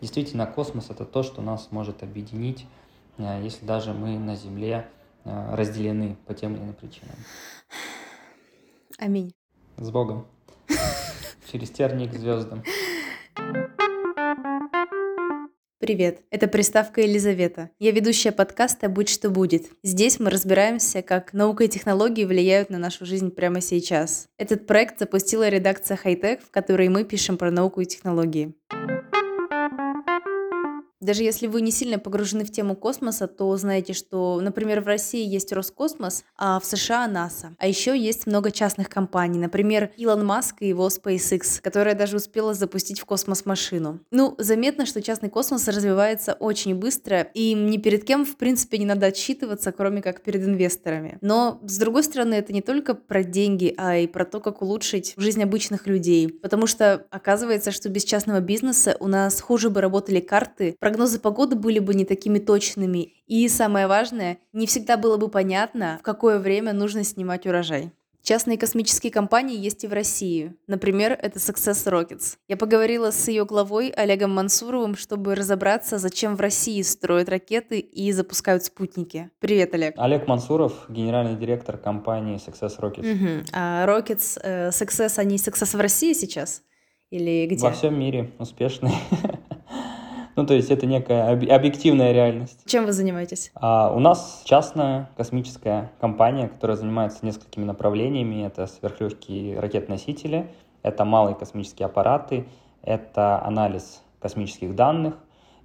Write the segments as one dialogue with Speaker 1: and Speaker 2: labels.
Speaker 1: действительно космос это то, что нас может объединить, э, если даже мы на Земле э, разделены по тем или иным причинам.
Speaker 2: Аминь.
Speaker 1: С Богом. Через терник к звездам.
Speaker 2: Привет, это приставка Елизавета. Я ведущая подкаста «Будь что будет». Здесь мы разбираемся, как наука и технологии влияют на нашу жизнь прямо сейчас. Этот проект запустила редакция Хайтек, в которой мы пишем про науку и технологии. Даже если вы не сильно погружены в тему космоса, то знаете, что, например, в России есть Роскосмос, а в США НАСА. А еще есть много частных компаний, например, Илон Маск и его SpaceX, которая даже успела запустить в космос машину. Ну, заметно, что частный космос развивается очень быстро, и ни перед кем, в принципе, не надо отчитываться, кроме как перед инвесторами. Но, с другой стороны, это не только про деньги, а и про то, как улучшить жизнь обычных людей. Потому что оказывается, что без частного бизнеса у нас хуже бы работали карты, прогнозы погоды были бы не такими точными. И самое важное, не всегда было бы понятно, в какое время нужно снимать урожай. Частные космические компании есть и в России. Например, это Success Rockets. Я поговорила с ее главой Олегом Мансуровым, чтобы разобраться, зачем в России строят ракеты и запускают спутники. Привет, Олег.
Speaker 1: Олег Мансуров, генеральный директор компании Success Rockets.
Speaker 2: Угу. А Rockets, э, Success, они Success в России сейчас? Или где?
Speaker 1: Во всем мире успешный. Ну, то есть это некая объективная реальность.
Speaker 2: Чем вы занимаетесь?
Speaker 1: А, у нас частная космическая компания, которая занимается несколькими направлениями. Это сверхлегкие ракет-носители, это малые космические аппараты, это анализ космических данных.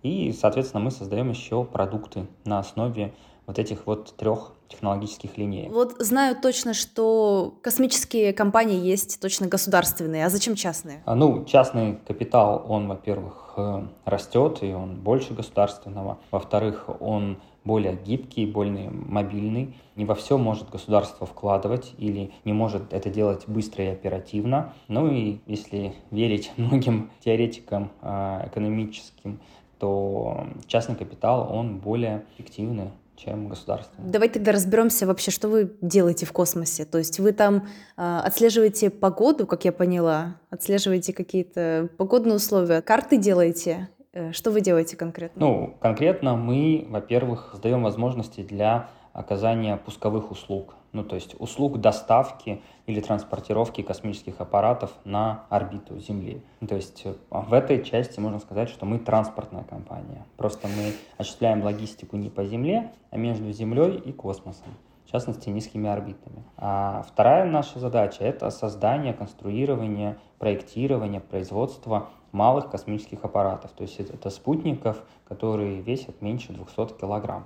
Speaker 1: И, соответственно, мы создаем еще продукты на основе вот этих вот трех технологических линеек.
Speaker 2: Вот знаю точно, что космические компании есть точно государственные, а зачем частные?
Speaker 1: А, ну, частный капитал, он, во-первых, э, растет, и он больше государственного. Во-вторых, он более гибкий, более мобильный. Не во все может государство вкладывать или не может это делать быстро и оперативно. Ну и если верить многим теоретикам э, экономическим, то частный капитал, он более эффективный чем государственные.
Speaker 2: Давай тогда разберемся вообще, что вы делаете в космосе. То есть вы там э, отслеживаете погоду, как я поняла, отслеживаете какие-то погодные условия, карты делаете. Э, что вы делаете конкретно?
Speaker 1: Ну, конкретно мы, во-первых, создаем возможности для оказания пусковых услуг ну то есть услуг доставки или транспортировки космических аппаратов на орбиту Земли. Ну, то есть э, в этой части можно сказать, что мы транспортная компания. Просто мы осуществляем логистику не по Земле, а между Землей и космосом в частности низкими орбитами. А вторая наша задача – это создание, конструирование, проектирование, производство малых космических аппаратов. То есть это, это спутников, которые весят меньше 200 килограмм.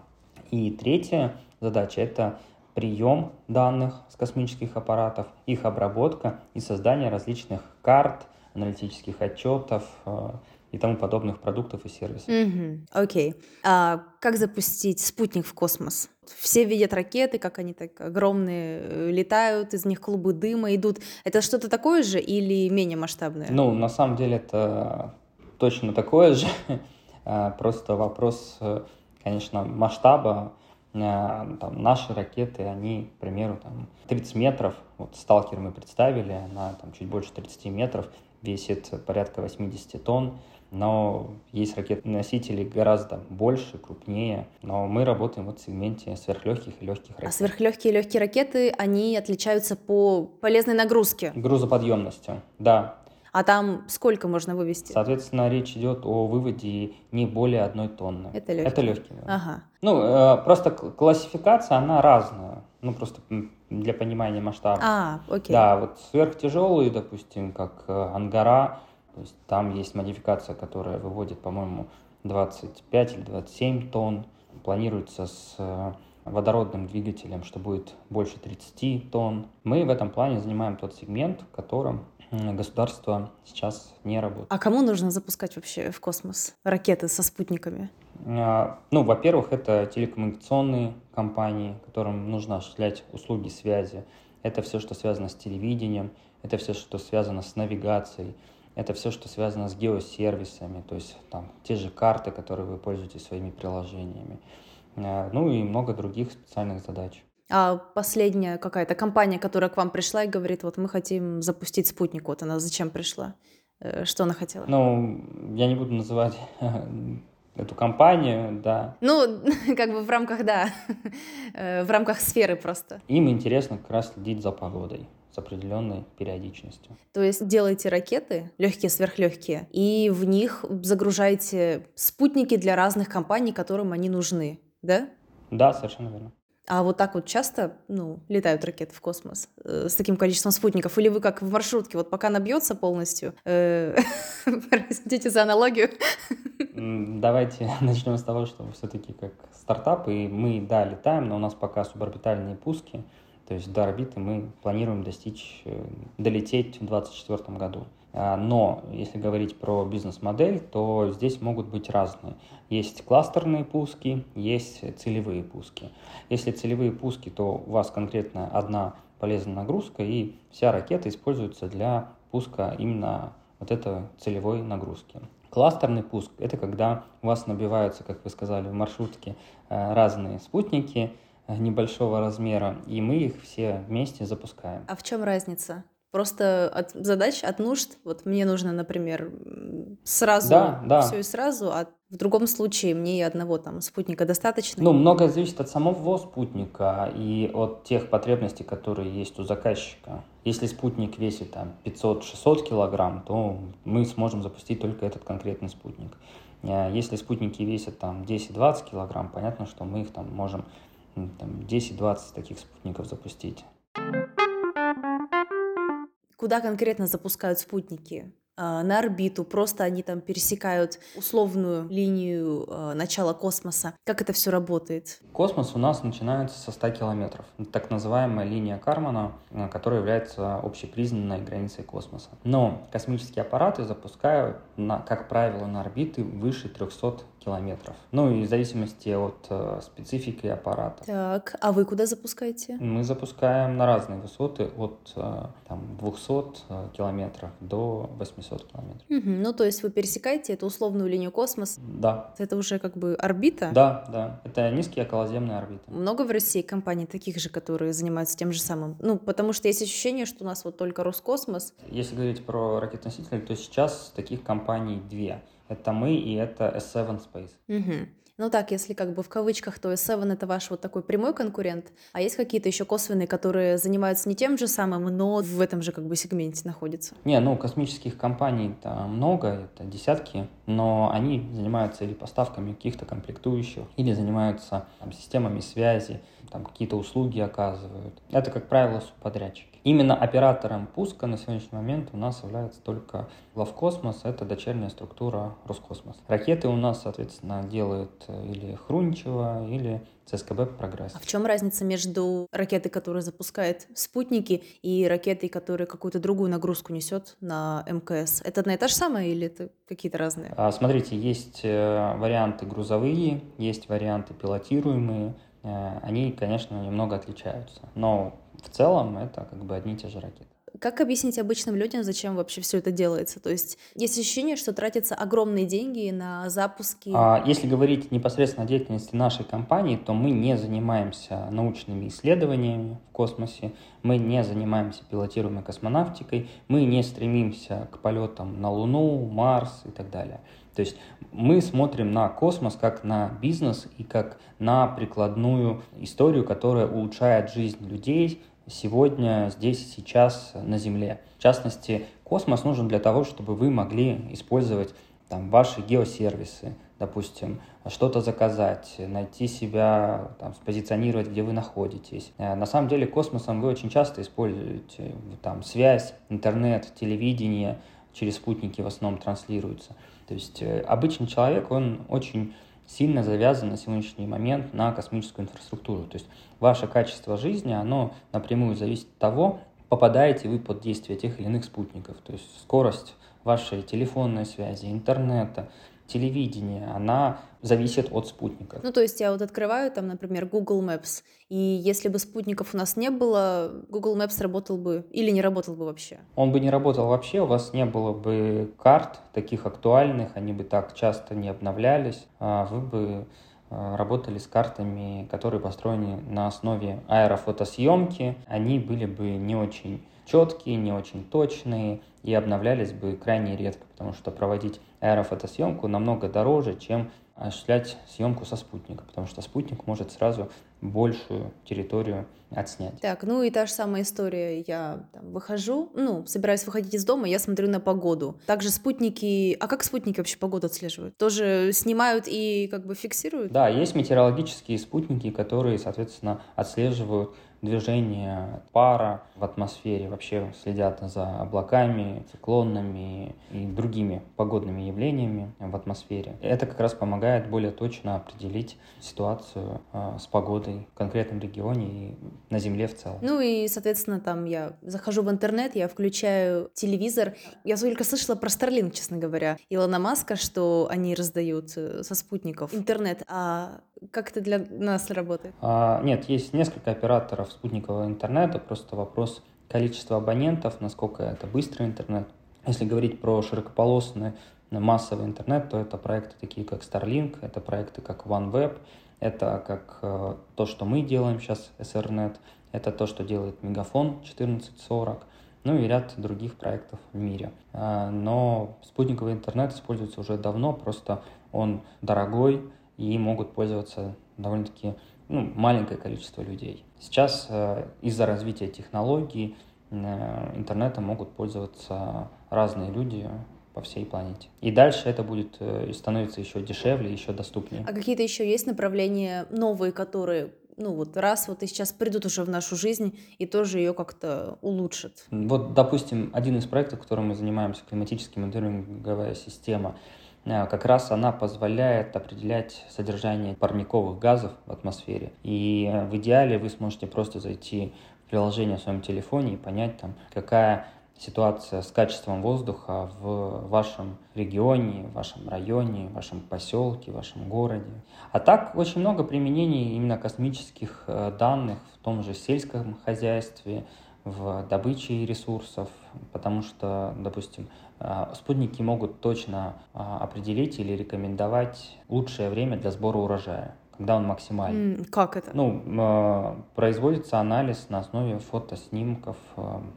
Speaker 1: И третья задача – это прием данных с космических аппаратов, их обработка и создание различных карт, аналитических отчетов э, и тому подобных продуктов и сервисов.
Speaker 2: Окей. Okay. А как запустить спутник в космос? Все видят ракеты, как они так огромные э, летают, из них клубы дыма идут. Это что-то такое же или менее масштабное?
Speaker 1: Ну, на самом деле это точно такое же. А, просто вопрос, э, конечно, масштаба там, наши ракеты, они, к примеру, там, 30 метров, вот сталкер мы представили, она там, чуть больше 30 метров, весит порядка 80 тонн, но есть ракеты-носители гораздо больше, крупнее, но мы работаем вот в сегменте сверхлегких и легких ракет.
Speaker 2: А сверхлегкие и легкие ракеты, они отличаются по полезной нагрузке?
Speaker 1: Грузоподъемностью, да.
Speaker 2: А там сколько можно вывести?
Speaker 1: Соответственно, речь идет о выводе не более одной тонны.
Speaker 2: Это легкие.
Speaker 1: Это легкие.
Speaker 2: Да. Ага.
Speaker 1: Ну, э, просто классификация, она разная. Ну, просто для понимания масштаба.
Speaker 2: А, окей.
Speaker 1: Да, вот сверхтяжелые, допустим, как э, ангара, то есть там есть модификация, которая выводит, по-моему, 25 или 27 тонн. Планируется с э, водородным двигателем, что будет больше 30 тонн. Мы в этом плане занимаем тот сегмент, в котором государство сейчас не работает.
Speaker 2: А кому нужно запускать вообще в космос ракеты со спутниками?
Speaker 1: А, ну, во-первых, это телекоммуникационные компании, которым нужно осуществлять услуги связи. Это все, что связано с телевидением, это все, что связано с навигацией, это все, что связано с геосервисами, то есть там те же карты, которые вы пользуетесь своими приложениями. А, ну и много других специальных задач.
Speaker 2: А последняя какая-то компания, которая к вам пришла и говорит, вот мы хотим запустить спутник, вот она зачем пришла? Э, что она хотела?
Speaker 1: Ну, я не буду называть эту компанию, да.
Speaker 2: Ну, как бы в рамках, да, э, в рамках сферы просто.
Speaker 1: Им интересно как раз следить за погодой с определенной периодичностью.
Speaker 2: То есть делаете ракеты, легкие, сверхлегкие, и в них загружаете спутники для разных компаний, которым они нужны, да?
Speaker 1: Да, совершенно верно.
Speaker 2: А вот так вот часто, ну, летают ракеты в космос э, с таким количеством спутников? Или вы как в маршрутке, вот пока набьется полностью, э, простите за аналогию.
Speaker 1: Давайте начнем с того, что все-таки как стартап, и мы, да, летаем, но у нас пока суборбитальные пуски, то есть до орбиты мы планируем достичь, э, долететь в 2024 году. А, но если говорить про бизнес-модель, то здесь могут быть разные. Есть кластерные пуски, есть целевые пуски. Если целевые пуски, то у вас конкретно одна полезная нагрузка, и вся ракета используется для пуска именно вот этой целевой нагрузки. Кластерный пуск – это когда у вас набиваются, как вы сказали, в маршрутке э, разные спутники э, небольшого размера, и мы их все вместе запускаем.
Speaker 2: А в чем разница? Просто от задач, от нужд. Вот мне нужно, например, сразу да, да. все и сразу, а в другом случае мне и одного там спутника достаточно.
Speaker 1: Ну, многое зависит от самого спутника и от тех потребностей, которые есть у заказчика. Если спутник весит там 500-600 килограмм, то мы сможем запустить только этот конкретный спутник. А если спутники весят там 10-20 килограмм, понятно, что мы их там можем там, 10-20 таких спутников запустить.
Speaker 2: Куда конкретно запускают спутники? А, на орбиту, просто они там пересекают условную линию а, начала космоса. Как это все работает?
Speaker 1: Космос у нас начинается со 100 километров. Так называемая линия Кармана, а, которая является общепризнанной границей космоса. Но космические аппараты запускают, на, как правило, на орбиты выше 300 километров. Ну и в зависимости от э, специфики аппарата.
Speaker 2: Так, а вы куда запускаете?
Speaker 1: Мы запускаем на разные высоты от э, там, 200 э, километров до 800 километров.
Speaker 2: Угу, ну то есть вы пересекаете эту условную линию космоса?
Speaker 1: Да.
Speaker 2: Это уже как бы орбита?
Speaker 1: Да, да. Это низкие околоземные орбиты.
Speaker 2: Много в России компаний таких же, которые занимаются тем же самым? Ну, потому что есть ощущение, что у нас вот только Роскосмос.
Speaker 1: Если говорить про ракетоносители, то сейчас таких компаний две. Это мы и это S7 Space.
Speaker 2: Угу. Ну так, если как бы в кавычках, то S7 это ваш вот такой прямой конкурент, а есть какие-то еще косвенные, которые занимаются не тем же самым, но в этом же как бы сегменте находятся?
Speaker 1: Не, ну космических компаний то много, это десятки, но они занимаются или поставками каких-то комплектующих, или занимаются там, системами связи, там какие-то услуги оказывают. Это, как правило, субподрядчики. Именно оператором пуска на сегодняшний момент у нас является только Главкосмос, это дочерняя структура Роскосмос. Ракеты у нас, соответственно, делают э, или Хрунчева, или ЦСКБ «Прогресс».
Speaker 2: А в чем разница между ракетой, которая запускает спутники, и ракетой, которая какую-то другую нагрузку несет на МКС? Это одна и та же самая или это какие-то разные?
Speaker 1: А, смотрите, есть э, варианты грузовые, есть варианты пилотируемые. Э, они, конечно, немного отличаются, но в целом это как бы одни и те же ракеты.
Speaker 2: Как объяснить обычным людям, зачем вообще все это делается? То есть есть ощущение, что тратятся огромные деньги на запуски.
Speaker 1: А, если говорить непосредственно о деятельности нашей компании, то мы не занимаемся научными исследованиями в космосе, мы не занимаемся пилотируемой космонавтикой, мы не стремимся к полетам на Луну, Марс и так далее. То есть мы смотрим на космос как на бизнес и как на прикладную историю, которая улучшает жизнь людей, сегодня, здесь сейчас на Земле. В частности, космос нужен для того, чтобы вы могли использовать там, ваши геосервисы, допустим, что-то заказать, найти себя, там, спозиционировать, где вы находитесь. Э, на самом деле космосом вы очень часто используете там, связь, интернет, телевидение, через спутники в основном транслируются. То есть э, обычный человек, он очень сильно завязан на сегодняшний момент на космическую инфраструктуру. То есть ваше качество жизни, оно напрямую зависит от того, попадаете вы под действие тех или иных спутников. То есть скорость вашей телефонной связи, интернета, телевидения, она зависит от спутника.
Speaker 2: Ну, то есть я вот открываю там, например, Google Maps, и если бы спутников у нас не было, Google Maps работал бы или не работал бы вообще?
Speaker 1: Он бы не работал вообще, у вас не было бы карт таких актуальных, они бы так часто не обновлялись, а вы бы а, работали с картами, которые построены на основе аэрофотосъемки, они были бы не очень четкие, не очень точные и обновлялись бы крайне редко, потому что проводить аэрофотосъемку намного дороже, чем осуществлять съемку со спутника, потому что спутник может сразу большую территорию отснять.
Speaker 2: Так, ну и та же самая история. Я там, выхожу, ну, собираюсь выходить из дома, я смотрю на погоду. Также спутники... А как спутники вообще погоду отслеживают? Тоже снимают и как бы фиксируют?
Speaker 1: Да, есть метеорологические спутники, которые, соответственно, отслеживают движение пара в атмосфере, вообще следят за облаками, циклонами и другими погодными явлениями в атмосфере. Это как раз помогает более точно определить ситуацию э, с погодой в конкретном регионе и на Земле в целом.
Speaker 2: Ну и, соответственно, там я захожу в интернет, я включаю телевизор. Я только слышала про Starlink, честно говоря, Илона Маска, что они раздают э, со спутников интернет. А как это для нас работает?
Speaker 1: А, нет, есть несколько операторов спутникового интернета, просто вопрос количества абонентов, насколько это быстрый интернет. Если говорить про широкополосный массовый интернет, то это проекты такие, как Starlink, это проекты как OneWeb, это как э, то, что мы делаем сейчас, SRNet, это то, что делает Мегафон 1440, ну и ряд других проектов в мире. А, но спутниковый интернет используется уже давно, просто он дорогой, и могут пользоваться довольно-таки ну, маленькое количество людей. Сейчас э, из-за развития технологий э, интернетом могут пользоваться разные люди по всей планете. И дальше это будет э, становиться еще дешевле, еще доступнее.
Speaker 2: А какие-то еще есть направления новые, которые ну вот раз вот и сейчас придут уже в нашу жизнь и тоже ее как-то улучшат.
Speaker 1: Вот, допустим, один из проектов, которым мы занимаемся, климатическая моделинговая система, как раз она позволяет определять содержание парниковых газов в атмосфере. И э, в идеале вы сможете просто зайти в приложение в своем телефоне и понять, там, какая ситуация с качеством воздуха в вашем регионе, в вашем районе, в вашем поселке, в вашем городе. А так очень много применений именно космических э, данных в том же сельском хозяйстве, в добыче ресурсов, потому что, допустим, спутники могут точно а, определить или рекомендовать лучшее время для сбора урожая, когда он максимальный.
Speaker 2: Как это?
Speaker 1: Ну, а, производится анализ на основе фотоснимков,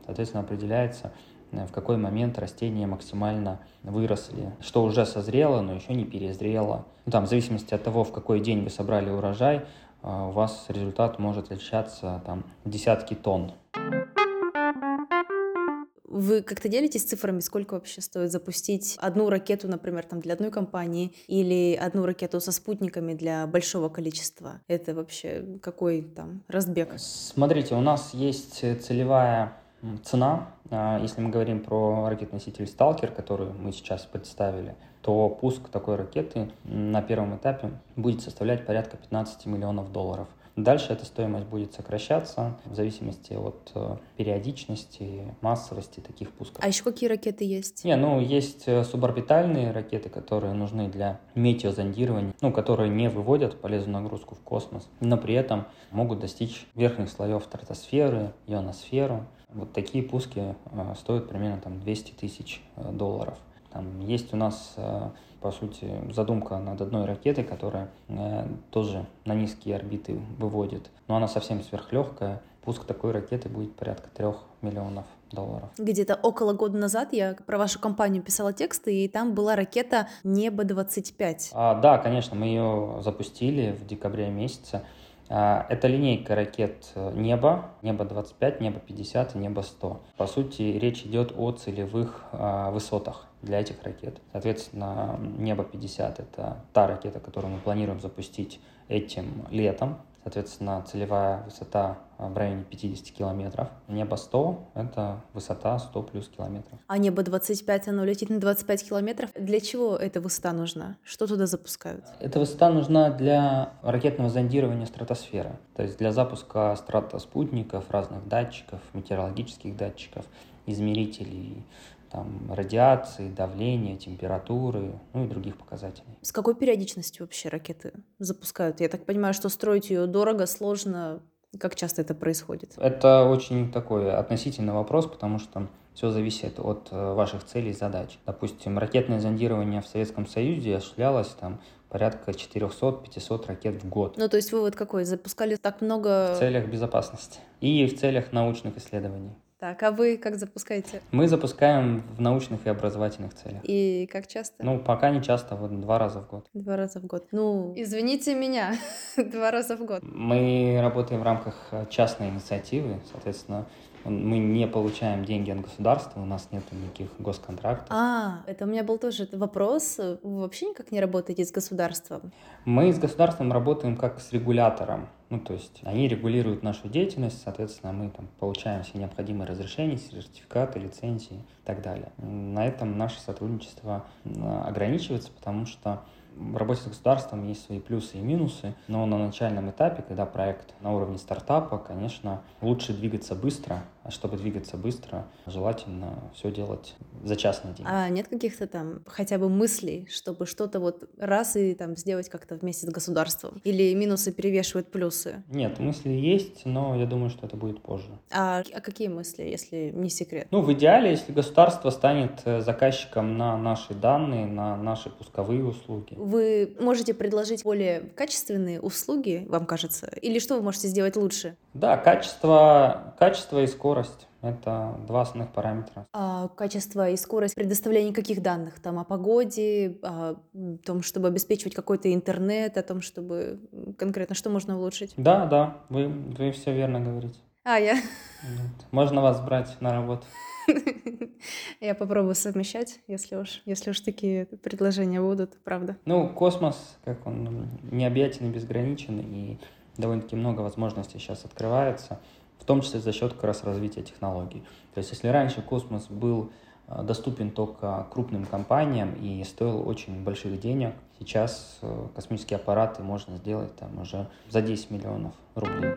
Speaker 1: соответственно, определяется, э, в какой момент растения максимально выросли, что уже созрело, но еще не перезрело. Ну, там, в зависимости от того, в какой день вы собрали урожай, у вас результат может отличаться там, десятки тонн.
Speaker 2: Вы как-то делитесь цифрами, сколько вообще стоит запустить одну ракету, например, там для одной компании или одну ракету со спутниками для большого количества? Это вообще какой там разбег?
Speaker 1: Смотрите, у нас есть целевая цена. А, если мы говорим про ракетоноситель «Сталкер», который мы сейчас представили, то пуск такой ракеты на первом этапе будет составлять порядка 15 миллионов долларов. Дальше эта стоимость будет сокращаться в зависимости от э, периодичности, массовости таких пусков.
Speaker 2: А еще какие ракеты есть?
Speaker 1: Не, ну есть э, суборбитальные ракеты, которые нужны для метеозондирования, ну, которые не выводят полезную нагрузку в космос, но при этом могут достичь верхних слоев стратосферы, ионосферу. Вот такие пуски э, стоят примерно там 200 тысяч долларов. Там есть у нас по сути, задумка над одной ракетой, которая э, тоже на низкие орбиты выводит. Но она совсем сверхлегкая. Пуск такой ракеты будет порядка трех миллионов долларов.
Speaker 2: Где-то около года назад я про вашу компанию писала тексты, и там была ракета Небо-25.
Speaker 1: А, да, конечно, мы ее запустили в декабре месяце. А, это линейка ракет э, «Небо», «Небо-25», «Небо-50» и «Небо-100». По сути, речь идет о целевых а, высотах для этих ракет. Соответственно, «Небо-50» — это та ракета, которую мы планируем запустить этим летом. Соответственно, целевая высота в районе 50 километров. Небо 100 — это высота 100 плюс километров.
Speaker 2: А небо 25, оно летит на 25 километров. Для чего эта высота нужна? Что туда запускают?
Speaker 1: Эта высота нужна для ракетного зондирования стратосферы. То есть для запуска стратоспутников, разных датчиков, метеорологических датчиков, измерителей там, радиации, давления, температуры, ну и других показателей.
Speaker 2: С какой периодичностью вообще ракеты запускают? Я так понимаю, что строить ее дорого, сложно. Как часто это происходит?
Speaker 1: Это очень такой относительный вопрос, потому что все зависит от э, ваших целей и задач. Допустим, ракетное зондирование в Советском Союзе осуществлялось там порядка 400-500 ракет в год.
Speaker 2: Ну, то есть вывод какой? Запускали так много...
Speaker 1: В целях безопасности и в целях научных исследований.
Speaker 2: Так, а вы как запускаете?
Speaker 1: Мы запускаем в научных и образовательных целях.
Speaker 2: И как часто?
Speaker 1: Ну, пока не часто, вот два раза в год.
Speaker 2: Два раза в год. Ну, извините меня, два раза в год.
Speaker 1: Мы работаем в рамках частной инициативы, соответственно, мы не получаем деньги от государства, у нас нет никаких госконтрактов.
Speaker 2: А, это у меня был тоже вопрос. Вы вообще никак не работаете с государством?
Speaker 1: Мы с государством работаем как с регулятором. Ну, то есть они регулируют нашу деятельность, соответственно, мы там получаем все необходимые разрешения, сертификаты, лицензии и так далее. На этом наше сотрудничество ограничивается, потому что в работе с государством есть свои плюсы и минусы, но на начальном этапе, когда проект на уровне стартапа, конечно, лучше двигаться быстро, а чтобы двигаться быстро, желательно все делать за частные деньги.
Speaker 2: А нет каких-то там хотя бы мыслей, чтобы что-то вот раз и там сделать как-то вместе с государством? Или минусы перевешивают плюсы?
Speaker 1: Нет, мысли есть, но я думаю, что это будет позже.
Speaker 2: А, а какие мысли, если не секрет?
Speaker 1: Ну, в идеале, если государство станет э, заказчиком на наши данные, на наши пусковые услуги.
Speaker 2: Вы можете предложить более качественные услуги, вам кажется? Или что вы можете сделать лучше?
Speaker 1: Да, качество, качество и скорость. Это два основных параметра.
Speaker 2: А качество и скорость предоставления каких данных? Там о погоде, о том, чтобы обеспечивать какой-то интернет, о том, чтобы конкретно что можно улучшить?
Speaker 1: Да, да, вы, вы все верно говорите.
Speaker 2: А, я?
Speaker 1: Можно вас брать на работу.
Speaker 2: Я попробую совмещать, если уж, если уж такие предложения будут, правда.
Speaker 1: Ну, космос, как он, необъятен и безграничен, и довольно-таки много возможностей сейчас открывается в том числе за счет как раз развития технологий. То есть если раньше космос был э, доступен только крупным компаниям и стоил очень больших денег, сейчас э, космические аппараты можно сделать там уже за 10 миллионов рублей.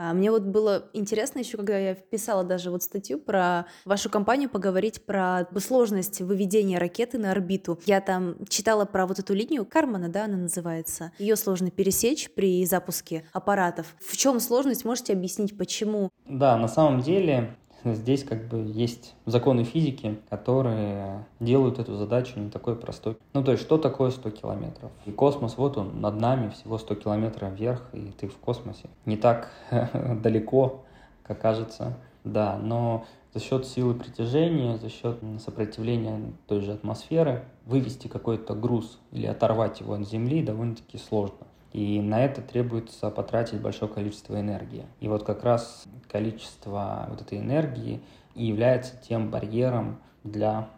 Speaker 2: А мне вот было интересно еще, когда я писала даже вот статью про вашу компанию, поговорить про сложность выведения ракеты на орбиту. Я там читала про вот эту линию Кармана, да, она называется. Ее сложно пересечь при запуске аппаратов. В чем сложность? Можете объяснить, почему?
Speaker 1: Да, на самом деле Здесь как бы есть законы физики, которые делают эту задачу не такой простой. Ну, то есть, что такое 100 километров? И космос, вот он, над нами, всего 100 километров вверх, и ты в космосе. Не так далеко, как кажется, да, но за счет силы притяжения, за счет сопротивления той же атмосферы, вывести какой-то груз или оторвать его от Земли довольно-таки сложно. И на это требуется потратить большое количество энергии. И вот как раз количество вот этой энергии и является тем барьером для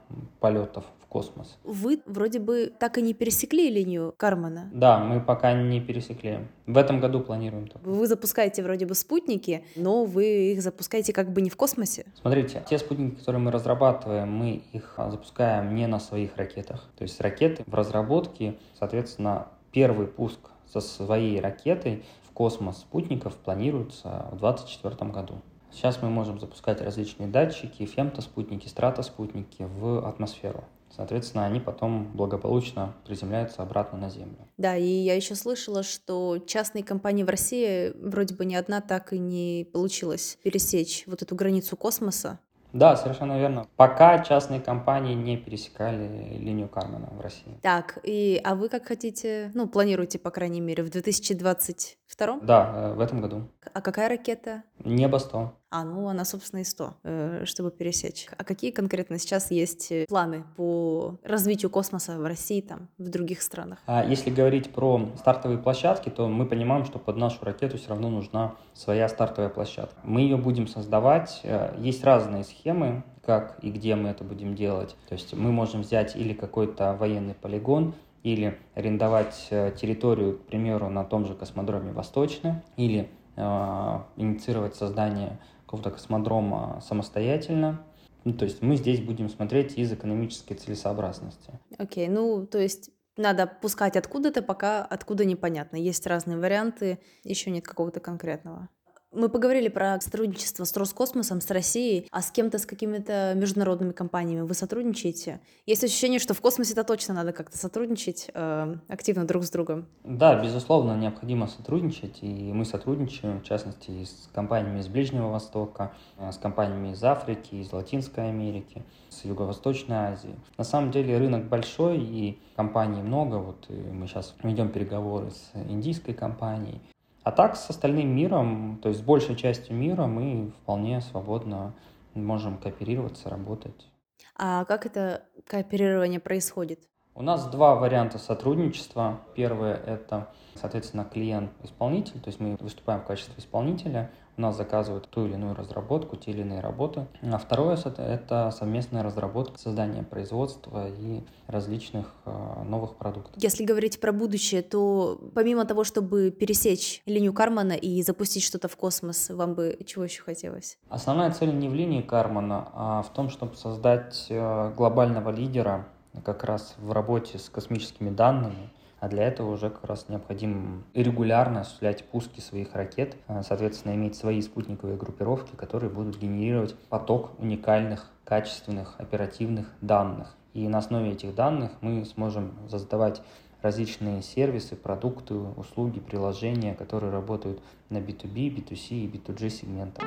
Speaker 1: полетов в космос.
Speaker 2: Вы вроде бы так и не пересекли линию Кармана.
Speaker 1: Да, мы пока не пересекли. В этом году планируем.
Speaker 2: Только. Вы запускаете вроде бы спутники, но вы их запускаете как бы не в космосе.
Speaker 1: Смотрите, те спутники, которые мы разрабатываем, мы их запускаем не на своих ракетах. То есть ракеты в разработке, соответственно, первый пуск со своей ракетой в космос спутников планируется в 2024 году. Сейчас мы можем запускать различные датчики, фемтоспутники, стратоспутники в атмосферу. Соответственно, они потом благополучно приземляются обратно на Землю.
Speaker 2: Да, и я еще слышала, что частные компании в России вроде бы ни одна так и не получилось пересечь вот эту границу космоса.
Speaker 1: Да, совершенно верно. Пока частные компании не пересекали линию Кармана в России.
Speaker 2: Так, и а вы как хотите, ну, планируете, по крайней мере, в 2022?
Speaker 1: Да, э, в этом году.
Speaker 2: А какая ракета?
Speaker 1: Небо 100.
Speaker 2: А, ну она, собственно, и 100, э, чтобы пересечь. А какие конкретно сейчас есть э, планы по развитию космоса в России, там, в других странах?
Speaker 1: А если говорить про стартовые площадки, то мы понимаем, что под нашу ракету все равно нужна своя стартовая площадка. Мы ее будем создавать. Э, есть разные схемы, как и где мы это будем делать. То есть мы можем взять или какой-то военный полигон, или арендовать территорию, к примеру, на том же космодроме Восточный, или инициировать создание какого-то космодрома самостоятельно. Ну, то есть мы здесь будем смотреть из экономической целесообразности.
Speaker 2: Окей, okay, ну, то есть надо пускать откуда-то, пока откуда непонятно. Есть разные варианты, еще нет какого-то конкретного. Мы поговорили про сотрудничество с Роскосмосом, с Россией, а с кем-то, с какими-то международными компаниями вы сотрудничаете? Есть ощущение, что в космосе-то точно надо как-то сотрудничать э, активно друг с другом?
Speaker 1: Да, безусловно, необходимо сотрудничать, и мы сотрудничаем, в частности, с компаниями из Ближнего Востока, э, с компаниями из Африки, из Латинской Америки, с Юго-Восточной Азии. На самом деле рынок большой, и компаний много, вот и мы сейчас ведем переговоры с индийской компанией, А так с остальным миром, то есть с большей частью мира мы вполне свободно можем кооперироваться, работать.
Speaker 2: А как это кооперирование происходит?
Speaker 1: У нас два варианта сотрудничества. Первое – это, соответственно, клиент-исполнитель, то есть мы выступаем в качестве исполнителя, у нас заказывают ту или иную разработку, те или иные работы. А второе – это совместная разработка, создание производства и различных э, новых продуктов.
Speaker 2: Если говорить про будущее, то помимо того, чтобы пересечь линию Кармана и запустить что-то в космос, вам бы чего еще хотелось?
Speaker 1: Основная цель не в линии Кармана, а в том, чтобы создать э, глобального лидера как раз в работе с космическими данными – а для этого уже как раз необходимо регулярно осуществлять пуски своих ракет, а, соответственно, иметь свои спутниковые группировки, которые будут генерировать поток уникальных, качественных, оперативных данных. И на основе этих данных мы сможем создавать различные сервисы, продукты, услуги, приложения, которые работают на B2B, B2C и B2G сегментах.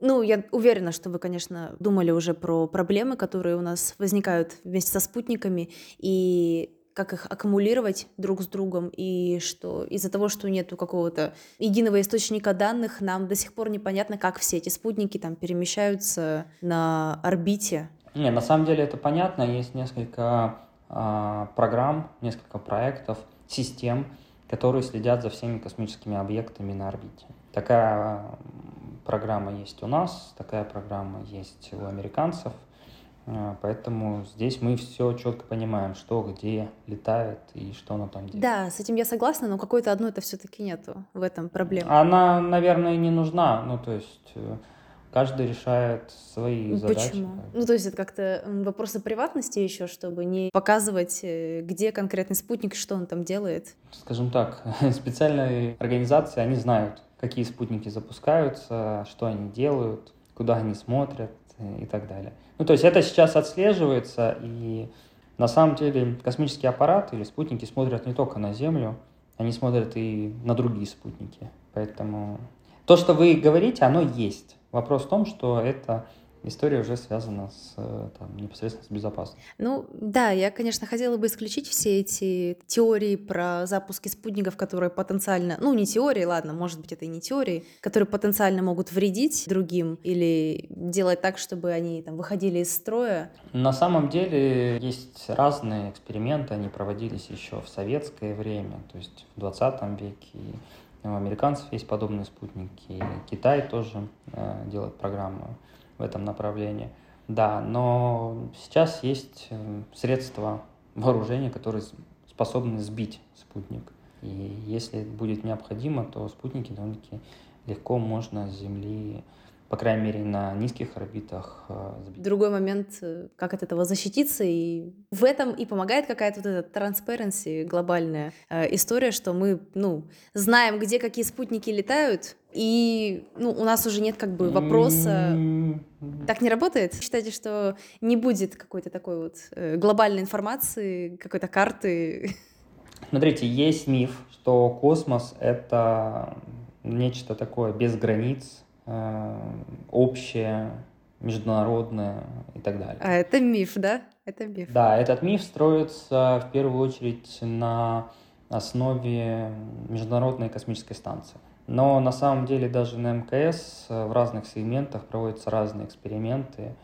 Speaker 2: Ну, я уверена, что вы, конечно, думали уже про проблемы, которые у нас возникают вместе со спутниками, и как их аккумулировать друг с другом, и что из-за того, что нету какого-то единого источника данных, нам до сих пор непонятно, как все эти спутники там перемещаются на орбите.
Speaker 1: Не, на самом деле это понятно, есть несколько э, программ, несколько проектов, систем, которые следят за всеми космическими объектами на орбите. Такая программа есть у нас, такая программа есть у американцев. А, поэтому здесь мы все четко понимаем, что где летает и что оно там делает.
Speaker 2: Да, с этим я согласна, но какой-то одной это все-таки нету в этом проблема.
Speaker 1: Она, наверное, не нужна. Ну, то есть э, каждый решает свои задачи. Почему?
Speaker 2: Ну, то есть это как-то вопросы приватности еще, чтобы не показывать, э, где конкретный спутник, что он там делает.
Speaker 1: Скажем так, специальные организации, они знают, какие спутники запускаются, что они делают, куда они смотрят и так далее. Ну, то есть это сейчас отслеживается, и на самом деле космические аппараты или спутники смотрят не только на Землю, они смотрят и на другие спутники. Поэтому то, что вы говорите, оно есть. Вопрос в том, что это история уже связана с, э, там, непосредственно с безопасностью.
Speaker 2: Ну да, я, конечно, хотела бы исключить все эти теории про запуски спутников, которые потенциально, ну не теории, ладно, может быть это и не теории, которые потенциально могут вредить другим или делать так, чтобы они там выходили из строя.
Speaker 1: На самом деле есть разные эксперименты, они проводились еще в советское время, то есть в 20 веке. У американцев есть подобные спутники, Китай тоже э, делает программу в этом направлении. Да, но сейчас есть э, средства вооружения, которые способны сбить спутник. И если будет необходимо, то спутники довольно-таки легко можно с Земли по крайней мере, на низких орбитах
Speaker 2: э. Другой момент, э, как от этого защититься, и в этом и помогает какая-то вот эта transparency, глобальная э, история, что мы, ну, знаем, где какие спутники летают, и, ну, у нас уже нет как бы вопроса... Так не работает? Считаете, что не будет какой-то такой вот глобальной информации, какой-то карты?
Speaker 1: Смотрите, есть миф, что космос — это нечто такое без границ, общее, международное и так далее.
Speaker 2: А это миф, да? Это миф.
Speaker 1: Да, этот миф строится в первую очередь на основе Международной космической станции. Но на самом деле даже на МКС в разных сегментах проводятся разные эксперименты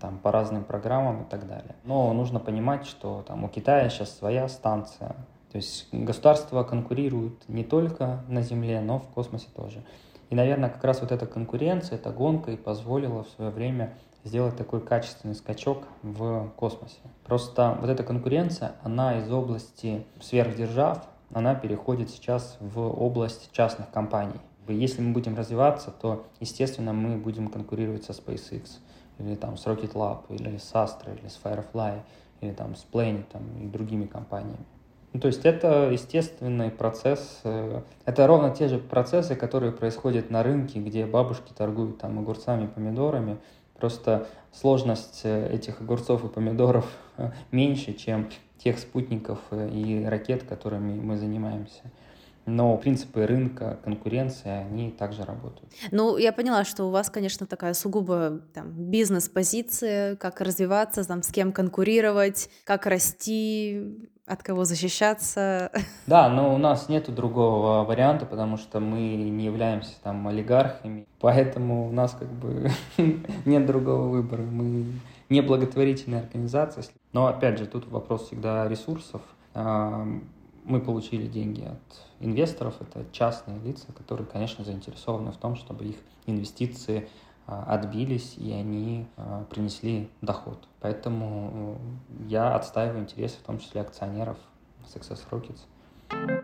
Speaker 1: там, по разным программам и так далее. Но нужно понимать, что там, у Китая сейчас своя станция. То есть государства конкурируют не только на Земле, но в космосе тоже. И, наверное, как раз вот эта конкуренция, эта гонка и позволила в свое время сделать такой качественный скачок в космосе. Просто вот эта конкуренция, она из области сверхдержав, она переходит сейчас в область частных компаний. Если мы будем развиваться, то, естественно, мы будем конкурировать со SpaceX, или там с Rocket Lab, или с Astra, или с Firefly, или там с Planet и другими компаниями. Ну, то есть это естественный процесс, э, это ровно те же процессы, которые происходят на рынке, где бабушки торгуют там огурцами, помидорами. Просто сложность э, этих огурцов и помидоров меньше, чем тех спутников э, и ракет, которыми мы занимаемся но принципы рынка, конкуренции, они также работают.
Speaker 2: Ну, я поняла, что у вас, конечно, такая сугубо там, бизнес-позиция, как развиваться, там, с кем конкурировать, как расти, от кого защищаться.
Speaker 1: Да, но у нас нет другого варианта, потому что мы не являемся там олигархами, поэтому у нас как бы нет другого выбора. Мы не благотворительная организация. Но опять же, тут вопрос всегда ресурсов. Мы получили деньги от инвесторов, это частные лица, которые, конечно, заинтересованы в том, чтобы их инвестиции а, отбились и они а, принесли доход. Поэтому э, я отстаиваю интересы, в том числе акционеров Success Rockets.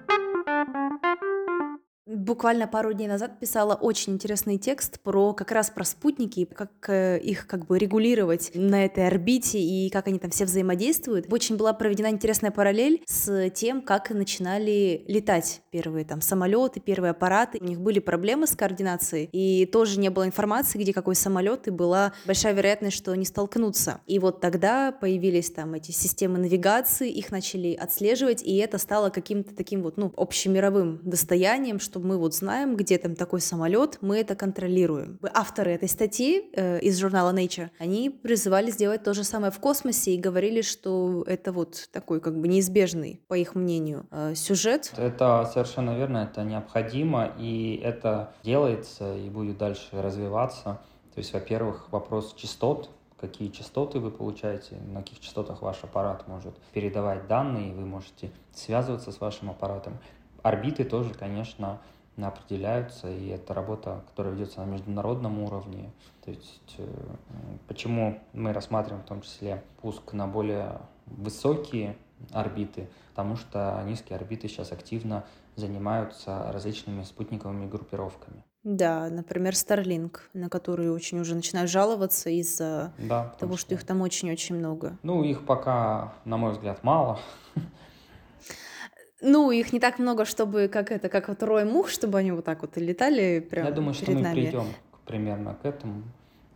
Speaker 2: Буквально пару дней назад писала очень интересный текст про как раз про спутники, как э, их как бы регулировать на этой орбите и как они там все взаимодействуют. Очень была проведена интересная параллель с тем, как начинали летать первые там самолеты, первые аппараты. У них были проблемы с координацией, и тоже не было информации, где какой самолет, и была большая вероятность, что они столкнутся. И вот тогда появились там эти системы навигации, их начали отслеживать, и это стало каким-то таким вот, ну, общемировым достоянием, что чтобы мы вот знаем, где там такой самолет, мы это контролируем. Авторы этой статьи э, из журнала Nature, они призывали сделать то же самое в космосе и говорили, что это вот такой как бы неизбежный, по их мнению, э, сюжет.
Speaker 1: Это совершенно верно, это необходимо, и это делается и будет дальше развиваться. То есть, во-первых, вопрос частот, какие частоты вы получаете, на каких частотах ваш аппарат может передавать данные, вы можете связываться с вашим аппаратом орбиты тоже, конечно, определяются, и это работа, которая ведется на международном уровне. То есть э, почему мы рассматриваем в том числе пуск на более высокие орбиты, потому что низкие орбиты сейчас активно занимаются различными спутниковыми группировками.
Speaker 2: Да, например, Starlink, на который очень уже начинают жаловаться из-за да, того, что... что их там очень-очень много.
Speaker 1: Ну, их пока, на мой взгляд, мало.
Speaker 2: Ну, их не так много, чтобы как это, как вот рой мух, чтобы они вот так вот летали прямо
Speaker 1: Я думаю,
Speaker 2: перед
Speaker 1: что мы
Speaker 2: нами.
Speaker 1: придем примерно к этому,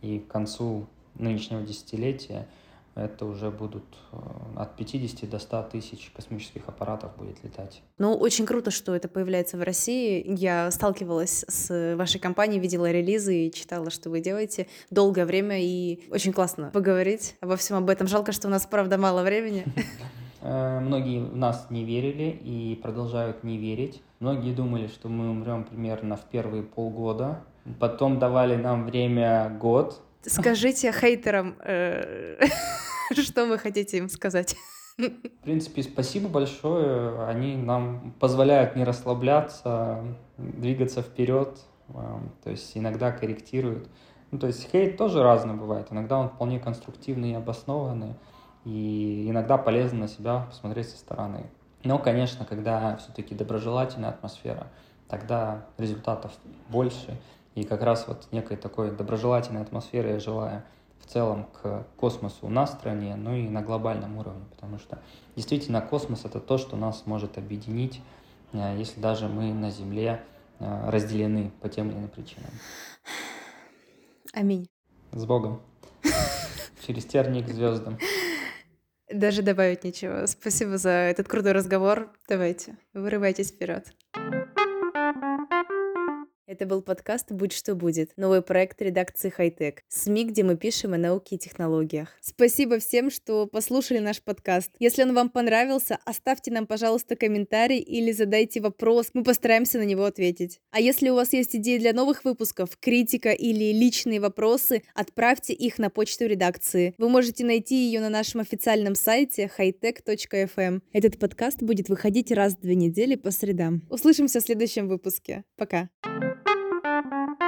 Speaker 1: и к концу нынешнего десятилетия это уже будут э, от 50 до 100 тысяч космических аппаратов будет летать.
Speaker 2: Ну, очень круто, что это появляется в России. Я сталкивалась с вашей компанией, видела релизы и читала, что вы делаете долгое время, и очень классно поговорить обо всем об этом. Жалко, что у нас, правда, мало времени.
Speaker 1: Э, многие в нас не верили и продолжают не верить. Многие думали, что мы умрем примерно в первые полгода. Потом давали нам время год.
Speaker 2: Скажите хейтерам, э, что вы хотите им сказать?
Speaker 1: В принципе, спасибо большое. Они нам позволяют не расслабляться, двигаться вперед. Э, то есть иногда корректируют. Ну, то есть хейт тоже разный бывает. Иногда он вполне конструктивный и обоснованный и иногда полезно на себя посмотреть со стороны. Но, конечно, когда все-таки доброжелательная атмосфера, тогда результатов больше. И как раз вот некой такой доброжелательной атмосферы я желаю в целом к космосу у нас в стране, ну и на глобальном уровне, потому что действительно космос — это то, что нас может объединить, э, если даже мы на Земле э, разделены по тем или иным причинам.
Speaker 2: Аминь.
Speaker 1: С Богом. Через терник к звездам.
Speaker 2: Даже добавить ничего. Спасибо за этот крутой разговор. Давайте, вырывайтесь вперед. Это был подкаст «Будь что будет», новый проект редакции «Хайтек», СМИ, где мы пишем о науке и технологиях. Спасибо всем, что послушали наш подкаст. Если он вам понравился, оставьте нам, пожалуйста, комментарий или задайте вопрос, мы постараемся на него ответить. А если у вас есть идеи для новых выпусков, критика или личные вопросы, отправьте их на почту редакции. Вы можете найти ее на нашем официальном сайте hightech.fm. Этот подкаст будет выходить раз в две недели по средам. Услышимся в следующем выпуске. Пока. Thank you. Thank you.